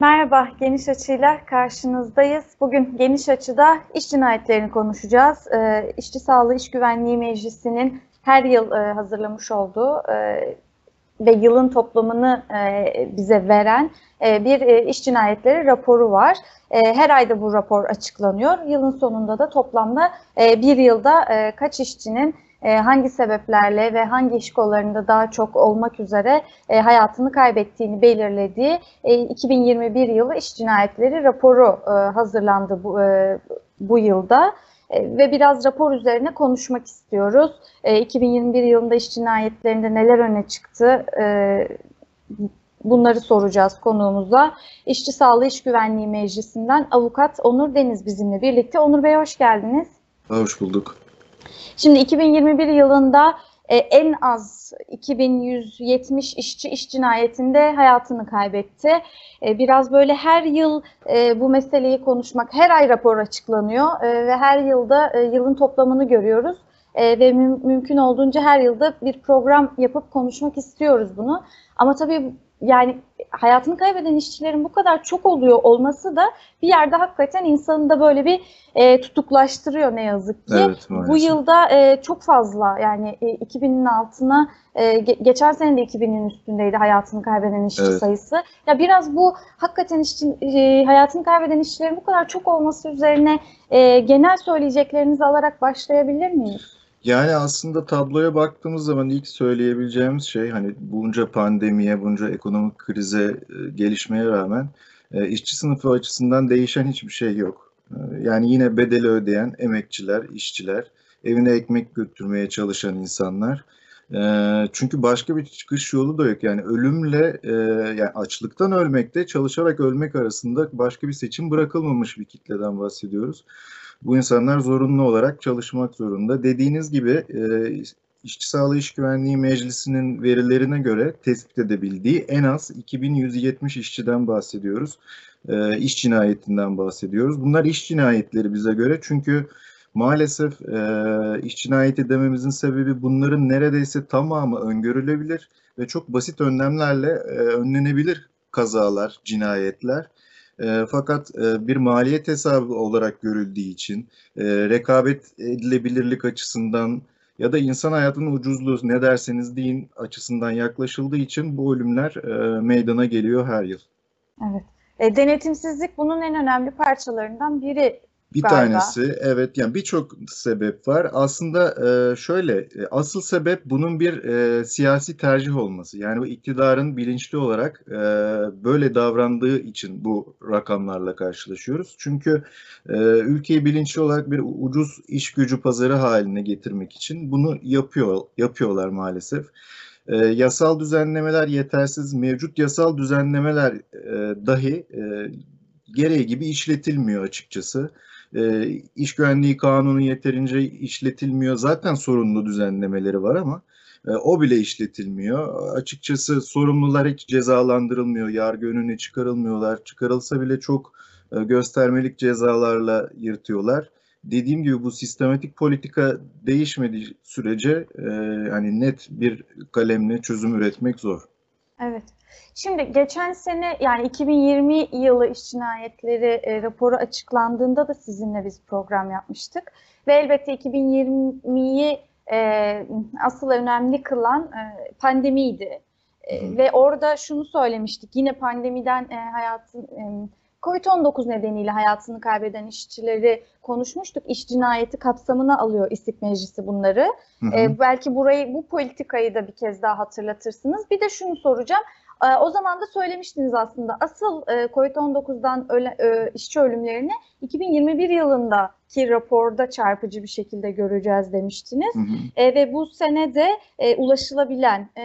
Merhaba, Geniş Açı'yla karşınızdayız. Bugün Geniş Açı'da iş cinayetlerini konuşacağız. E, İşçi Sağlığı İş Güvenliği Meclisi'nin her yıl e, hazırlamış olduğu e, ve yılın toplamını e, bize veren e, bir e, iş cinayetleri raporu var. E, her ayda bu rapor açıklanıyor. Yılın sonunda da toplamda e, bir yılda e, kaç işçinin e, hangi sebeplerle ve hangi iş kollarında daha çok olmak üzere e, hayatını kaybettiğini belirlediği e, 2021 yılı iş cinayetleri raporu e, hazırlandı bu, e, bu yılda. E, ve biraz rapor üzerine konuşmak istiyoruz. E, 2021 yılında iş cinayetlerinde neler öne çıktı? E, bunları soracağız konuğumuza. İşçi Sağlığı İş Güvenliği Meclisi'nden avukat Onur Deniz bizimle birlikte. Onur Bey hoş geldiniz. Hoş bulduk. Şimdi 2021 yılında e, en az 2170 işçi iş cinayetinde hayatını kaybetti. E, biraz böyle her yıl e, bu meseleyi konuşmak, her ay rapor açıklanıyor ve her yılda yılın toplamını görüyoruz. Ve müm mümkün olduğunca her yılda bir program yapıp konuşmak istiyoruz bunu. Ama tabii yani hayatını kaybeden işçilerin bu kadar çok oluyor olması da bir yerde hakikaten insanı da böyle bir e, tutuklaştırıyor ne yazık ki. Evet, bu yılda e, çok fazla yani e, 2000'in altına e, geçen sene de 2000'in üstündeydi hayatını kaybeden işçi evet. sayısı. Ya biraz bu hakikaten işçi, e, hayatını kaybeden işçilerin bu kadar çok olması üzerine e, genel söyleyeceklerinizi alarak başlayabilir miyiz? Yani aslında tabloya baktığımız zaman ilk söyleyebileceğimiz şey hani bunca pandemiye, bunca ekonomik krize e, gelişmeye rağmen e, işçi sınıfı açısından değişen hiçbir şey yok. E, yani yine bedeli ödeyen emekçiler, işçiler, evine ekmek götürmeye çalışan insanlar. Çünkü başka bir çıkış yolu da yok. Yani ölümle, yani açlıktan ölmekte, çalışarak ölmek arasında başka bir seçim bırakılmamış bir kitleden bahsediyoruz. Bu insanlar zorunlu olarak çalışmak zorunda. Dediğiniz gibi e, İşçi Sağlığı İş Güvenliği Meclisi'nin verilerine göre tespit edebildiği en az 2170 işçiden bahsediyoruz. E, iş cinayetinden bahsediyoruz. Bunlar iş cinayetleri bize göre çünkü maalesef e, iş cinayeti dememizin sebebi bunların neredeyse tamamı öngörülebilir ve çok basit önlemlerle e, önlenebilir kazalar, cinayetler. E, fakat e, bir maliyet hesabı olarak görüldüğü için, e, rekabet edilebilirlik açısından ya da insan hayatının ucuzluğu ne derseniz deyin açısından yaklaşıldığı için bu ölümler e, meydana geliyor her yıl. Evet. E, denetimsizlik bunun en önemli parçalarından biri bir galiba. tanesi evet yani birçok sebep var. Aslında e, şöyle e, asıl sebep bunun bir e, siyasi tercih olması. Yani bu iktidarın bilinçli olarak e, böyle davrandığı için bu rakamlarla karşılaşıyoruz. Çünkü e, ülkeyi bilinçli olarak bir ucuz iş gücü pazarı haline getirmek için bunu yapıyor yapıyorlar maalesef. E, yasal düzenlemeler yetersiz, mevcut yasal düzenlemeler e, dahi e, gereği gibi işletilmiyor açıkçası e, iş güvenliği kanunu yeterince işletilmiyor. Zaten sorunlu düzenlemeleri var ama e, o bile işletilmiyor. Açıkçası sorumlular hiç cezalandırılmıyor, yargı önüne çıkarılmıyorlar. Çıkarılsa bile çok e, göstermelik cezalarla yırtıyorlar. Dediğim gibi bu sistematik politika değişmediği sürece e, hani net bir kalemle çözüm üretmek zor. Evet. Şimdi geçen sene yani 2020 yılı iş cinayetleri e, raporu açıklandığında da sizinle biz program yapmıştık. Ve elbette 2020'yi e, asıl önemli kılan e, pandemiydi. E, ve orada şunu söylemiştik. Yine pandemiden e, hayatın e, Covid-19 nedeniyle hayatını kaybeden işçileri konuşmuştuk. İş cinayeti kapsamına alıyor İstik Meclisi bunları. Hı hı. E, belki burayı bu politikayı da bir kez daha hatırlatırsınız. Bir de şunu soracağım. E, o zaman da söylemiştiniz aslında asıl e, Covid-19'dan öle, e, işçi ölümlerini 2021 yılındaki raporda çarpıcı bir şekilde göreceğiz demiştiniz. Hı hı. E, ve bu sene de e, ulaşılabilen e,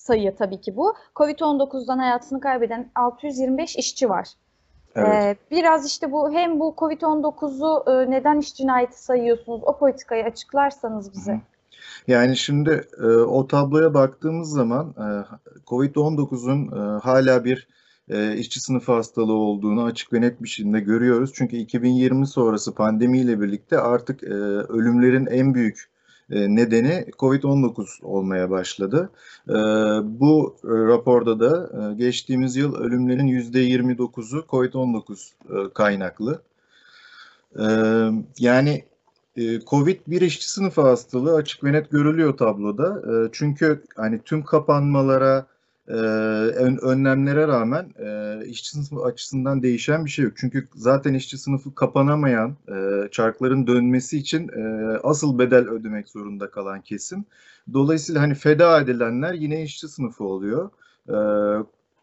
sayı tabii ki bu. Covid-19'dan hayatını kaybeden 625 işçi var. Evet. Ee, biraz işte bu hem bu Covid-19'u e, neden iş cinayeti sayıyorsunuz o politikayı açıklarsanız bize. Yani şimdi e, o tabloya baktığımız zaman e, Covid-19'un e, hala bir e, işçi sınıfı hastalığı olduğunu açık ve net bir şekilde görüyoruz. Çünkü 2020 sonrası pandemiyle birlikte artık e, ölümlerin en büyük nedeni COVID-19 olmaya başladı. E, bu e, raporda da e, geçtiğimiz yıl ölümlerin %29'u COVID-19 e, kaynaklı. E, yani e, Covid bir işçi sınıfı hastalığı açık ve net görülüyor tabloda. E, çünkü hani tüm kapanmalara, e, önlemlere rağmen e, işçi sınıfı açısından değişen bir şey yok. Çünkü zaten işçi sınıfı kapanamayan, e, çarkların dönmesi için e, asıl bedel ödemek zorunda kalan kesim. Dolayısıyla hani feda edilenler yine işçi sınıfı oluyor. E,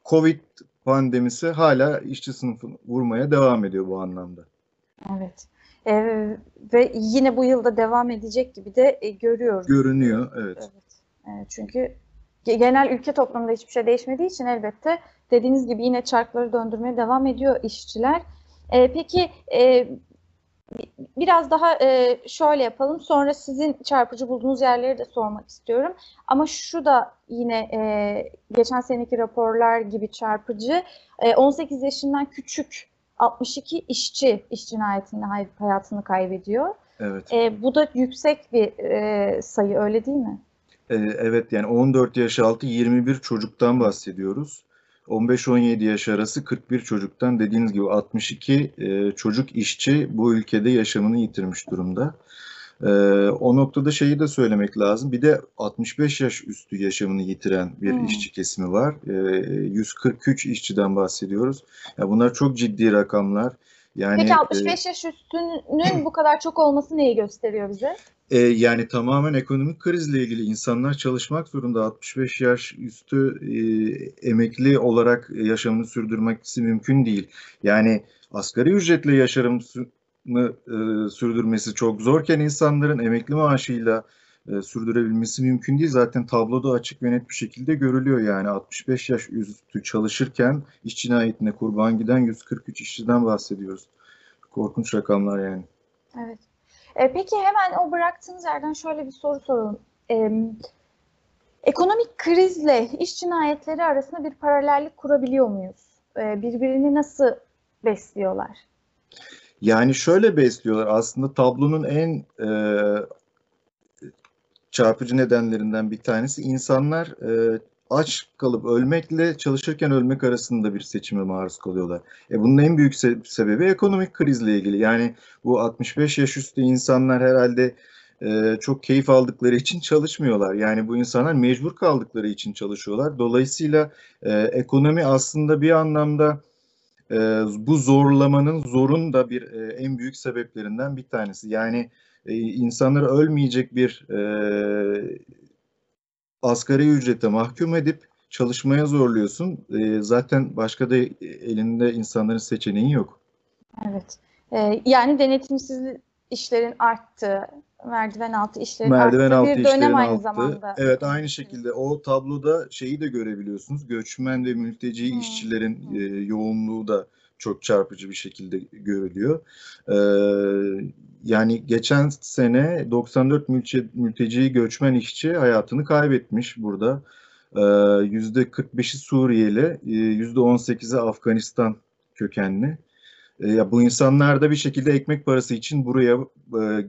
Covid pandemisi hala işçi sınıfını vurmaya devam ediyor bu anlamda. Evet. Ee, ve yine bu yılda devam edecek gibi de e, görüyoruz. Görünüyor, evet. Evet. E, çünkü genel ülke toplumunda hiçbir şey değişmediği için elbette dediğiniz gibi yine çarkları döndürmeye devam ediyor işçiler. E, peki e, biraz daha e, şöyle yapalım. Sonra sizin çarpıcı bulduğunuz yerleri de sormak istiyorum. Ama şu da yine e, geçen seneki raporlar gibi çarpıcı. E, 18 yaşından küçük 62 işçi iş cinayetinde hayatını kaybediyor. Evet. E, bu da yüksek bir e, sayı öyle değil mi? E, evet yani 14 yaş altı 21 çocuktan bahsediyoruz. 15-17 yaş arası 41 çocuktan dediğiniz gibi 62 e, çocuk işçi bu ülkede yaşamını yitirmiş durumda. E, o noktada şeyi de söylemek lazım. Bir de 65 yaş üstü yaşamını yitiren bir hmm. işçi kesimi var. E, 143 işçiden bahsediyoruz. Ya bunlar çok ciddi rakamlar. Yani, Peki 65 e, yaş üstünün bu kadar çok olması neyi gösteriyor bize? E, yani tamamen ekonomik krizle ilgili insanlar çalışmak zorunda. 65 yaş üstü e, emekli olarak yaşamını sürdürmesi mümkün değil. Yani asgari ücretle yaşamını e, sürdürmesi çok zorken insanların emekli maaşıyla e, sürdürebilmesi mümkün değil. Zaten tabloda açık ve net bir şekilde görülüyor yani 65 yaş üstü çalışırken iş cinayetine kurban giden 143 işçiden bahsediyoruz. Korkunç rakamlar yani. Evet. E, peki hemen o bıraktığınız yerden şöyle bir soru soralım. E, ekonomik krizle iş cinayetleri arasında bir paralellik kurabiliyor muyuz? E, birbirini nasıl besliyorlar? Yani şöyle besliyorlar. Aslında tablonun en e, çarpıcı nedenlerinden bir tanesi insanlar e, aç kalıp ölmekle çalışırken ölmek arasında bir seçime maruz kalıyorlar. E bunun en büyük se sebebi ekonomik krizle ilgili. Yani bu 65 yaş üstü insanlar herhalde e, çok keyif aldıkları için çalışmıyorlar. Yani bu insanlar mecbur kaldıkları için çalışıyorlar. Dolayısıyla e, ekonomi aslında bir anlamda e, bu zorlamanın zorun da bir e, en büyük sebeplerinden bir tanesi. Yani e, insanları ölmeyecek bir e, asgari ücrete mahkum edip çalışmaya zorluyorsun. E, zaten başka da elinde insanların seçeneği yok. Evet. E, yani denetimsiz işlerin arttığı, merdiven altı işlerin merdiven arttığı altı bir dönem aynı altı. zamanda. Evet aynı şekilde o tabloda şeyi de görebiliyorsunuz. Göçmen ve mülteci hmm. işçilerin e, yoğunluğu da çok çarpıcı bir şekilde görülüyor. Ee, yani geçen sene 94 mülteci, mülteci göçmen işçi hayatını kaybetmiş burada. Ee, %45'i Suriyeli, %18'i Afganistan kökenli. Ee, ya bu insanlar da bir şekilde ekmek parası için buraya e,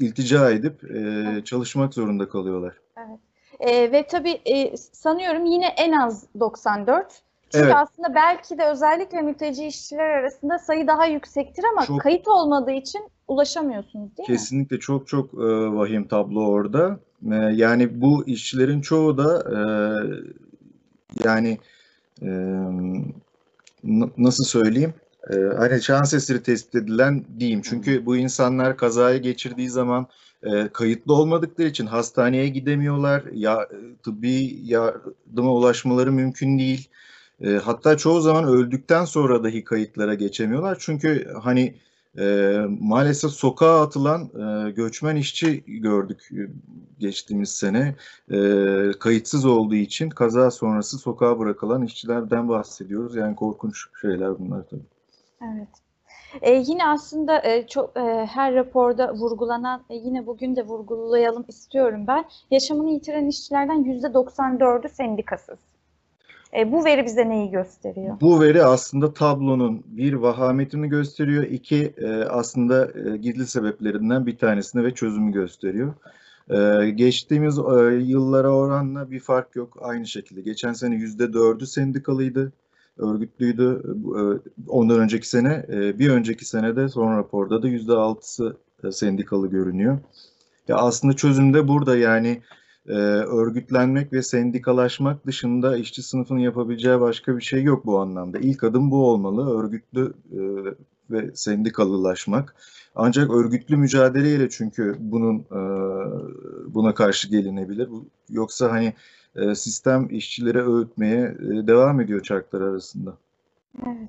iltica edip e, çalışmak zorunda kalıyorlar. Evet. E, ve tabii e, sanıyorum yine en az 94 çünkü evet. aslında belki de özellikle mülteci işçiler arasında sayı daha yüksektir ama çok, kayıt olmadığı için ulaşamıyorsunuz değil kesinlikle mi? Kesinlikle çok çok e, vahim tablo orada. E, yani bu işçilerin çoğu da e, yani e, nasıl söyleyeyim? E, hani şans eseri tespit edilen diyeyim. Çünkü bu insanlar kazayı geçirdiği zaman e, kayıtlı olmadıkları için hastaneye gidemiyorlar. Ya tıbbi yardıma ulaşmaları mümkün değil. E, hatta çoğu zaman öldükten sonra dahi kayıtlara geçemiyorlar. Çünkü hani e, maalesef sokağa atılan e, göçmen işçi gördük e, geçtiğimiz sene. E, kayıtsız olduğu için kaza sonrası sokağa bırakılan işçilerden bahsediyoruz. Yani korkunç şeyler bunlar tabii. Evet. Ee, yine aslında e, çok e, her raporda vurgulanan, e, yine bugün de vurgulayalım istiyorum ben. Yaşamını yitiren işçilerden %94'ü sendikasız. E, bu veri bize neyi gösteriyor? Bu veri aslında tablonun bir vahametini gösteriyor, iki e, aslında e, gizli sebeplerinden bir tanesini ve çözümü gösteriyor. Ee, geçtiğimiz e, yıllara oranla bir fark yok. Aynı şekilde. Geçen sene %4'ü sendikalıydı, örgütlüydü. E, Ondan önceki sene, e, bir önceki senede son raporda da %6'sı e, sendikalı görünüyor. Ya aslında çözüm de burada yani e, örgütlenmek ve sendikalaşmak dışında işçi sınıfının yapabileceği başka bir şey yok bu anlamda. İlk adım bu olmalı. Örgütlü e, ve sendikalılaşmak. Ancak örgütlü mücadeleyle çünkü bunun e, buna karşı gelinebilir. Yoksa hani e, sistem işçilere öğütmeye e, devam ediyor çarklar arasında. Evet.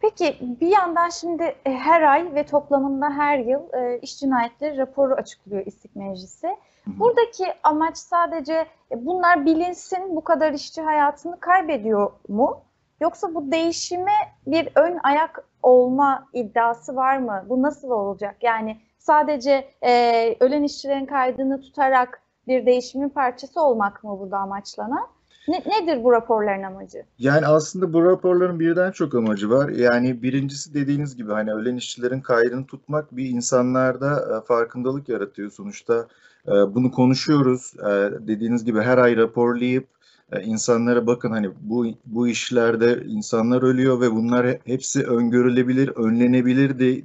Peki bir yandan şimdi e, her ay ve toplamında her yıl e, iş cinayetleri raporu açıklıyor İstik Meclisi. Buradaki amaç sadece e, bunlar bilinsin, bu kadar işçi hayatını kaybediyor mu? Yoksa bu değişime bir ön ayak olma iddiası var mı? Bu nasıl olacak? Yani sadece e, ölen işçilerin kaydını tutarak bir değişimin parçası olmak mı burada amaçlanan? Ne, nedir bu raporların amacı? Yani aslında bu raporların birden çok amacı var. Yani birincisi dediğiniz gibi hani ölen işçilerin kaydını tutmak bir insanlarda e, farkındalık yaratıyor. Sonuçta e, bunu konuşuyoruz. E, dediğiniz gibi her ay raporlayıp insanlara bakın hani bu bu işlerde insanlar ölüyor ve bunlar he- hepsi öngörülebilir, önlenebilir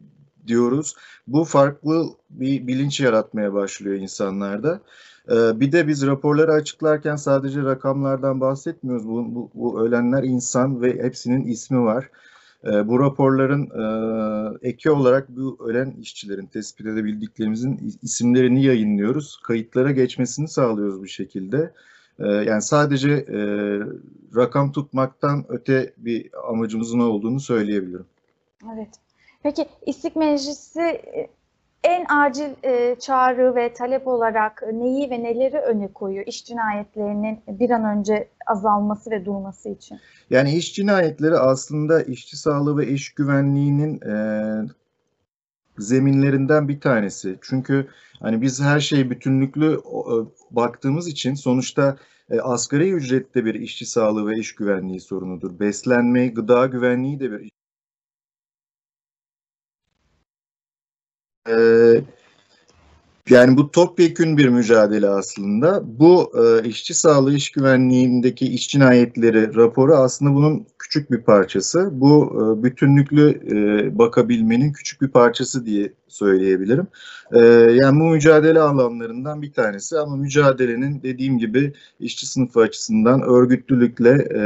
diyoruz. Bu farklı bir bilinç yaratmaya başlıyor insanlarda. Ee, Bir de biz raporları açıklarken sadece rakamlardan bahsetmiyoruz. Bu, bu, bu ölenler insan ve hepsinin ismi var. Ee, Bu raporların e, eki olarak bu ölen işçilerin tespit edebildiklerimizin is- isimlerini yayınlıyoruz. Kayıtlara geçmesini sağlıyoruz bu şekilde. Ee, Yani sadece e, rakam tutmaktan öte bir amacımızın olduğunu söyleyebilirim. Evet. Peki İstik Meclisi e, en acil e, çağrı ve talep olarak neyi ve neleri öne koyuyor iş cinayetlerinin bir an önce azalması ve durması için? Yani iş cinayetleri aslında işçi sağlığı ve iş güvenliğinin e, zeminlerinden bir tanesi. Çünkü hani biz her şey bütünlüklü e, baktığımız için sonuçta e, asgari ücrette bir işçi sağlığı ve iş güvenliği sorunudur. Beslenme, gıda güvenliği de bir Yani bu topyekün bir mücadele aslında. Bu e, işçi sağlığı, iş güvenliğindeki iş cinayetleri raporu aslında bunun küçük bir parçası. Bu e, bütünlüklü e, bakabilmenin küçük bir parçası diye söyleyebilirim. E, yani bu mücadele alanlarından bir tanesi ama mücadelenin dediğim gibi işçi sınıfı açısından örgütlülükle e,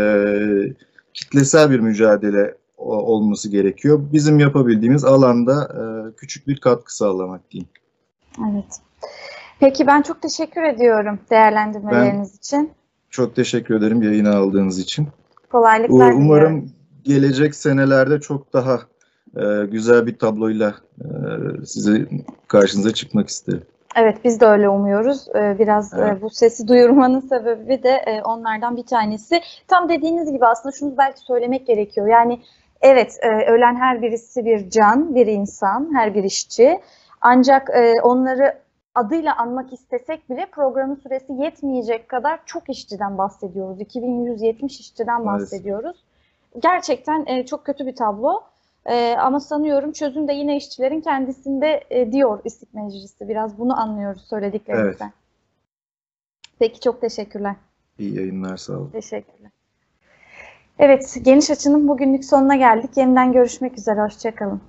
kitlesel bir mücadele olması gerekiyor. Bizim yapabildiğimiz alanda e, küçük bir katkı sağlamak diyeyim. Evet. Peki ben çok teşekkür ediyorum değerlendirmeleriniz için. Çok teşekkür ederim yayına aldığınız için. Kolaylıklar U- diliyorum. Umarım gelecek senelerde çok daha e, güzel bir tabloyla e, size karşınıza çıkmak isterim. Evet, biz de öyle umuyoruz. Ee, Biraz Evet. e, bu sesi duyurmanın sebebi de e, onlardan bir tanesi. Tam dediğiniz gibi aslında şunu belki söylemek gerekiyor. Yani evet, e, ölen her birisi bir can, bir insan, her bir işçi. Ancak e, onları adıyla anmak istesek bile programın süresi yetmeyecek kadar çok işçiden bahsediyoruz. 2170 işçiden bahsediyoruz. Gerçekten e, çok kötü bir tablo. E, ama sanıyorum çözüm de yine işçilerin kendisinde e, diyor İstik Meclisi. Biraz bunu anlıyoruz söylediklerinizden. Peki çok teşekkürler. İyi yayınlar sağ olun. Teşekkürler. Evet, Geniş Açı'nın bugünlük sonuna geldik. Yeniden görüşmek üzere. Hoşçakalın.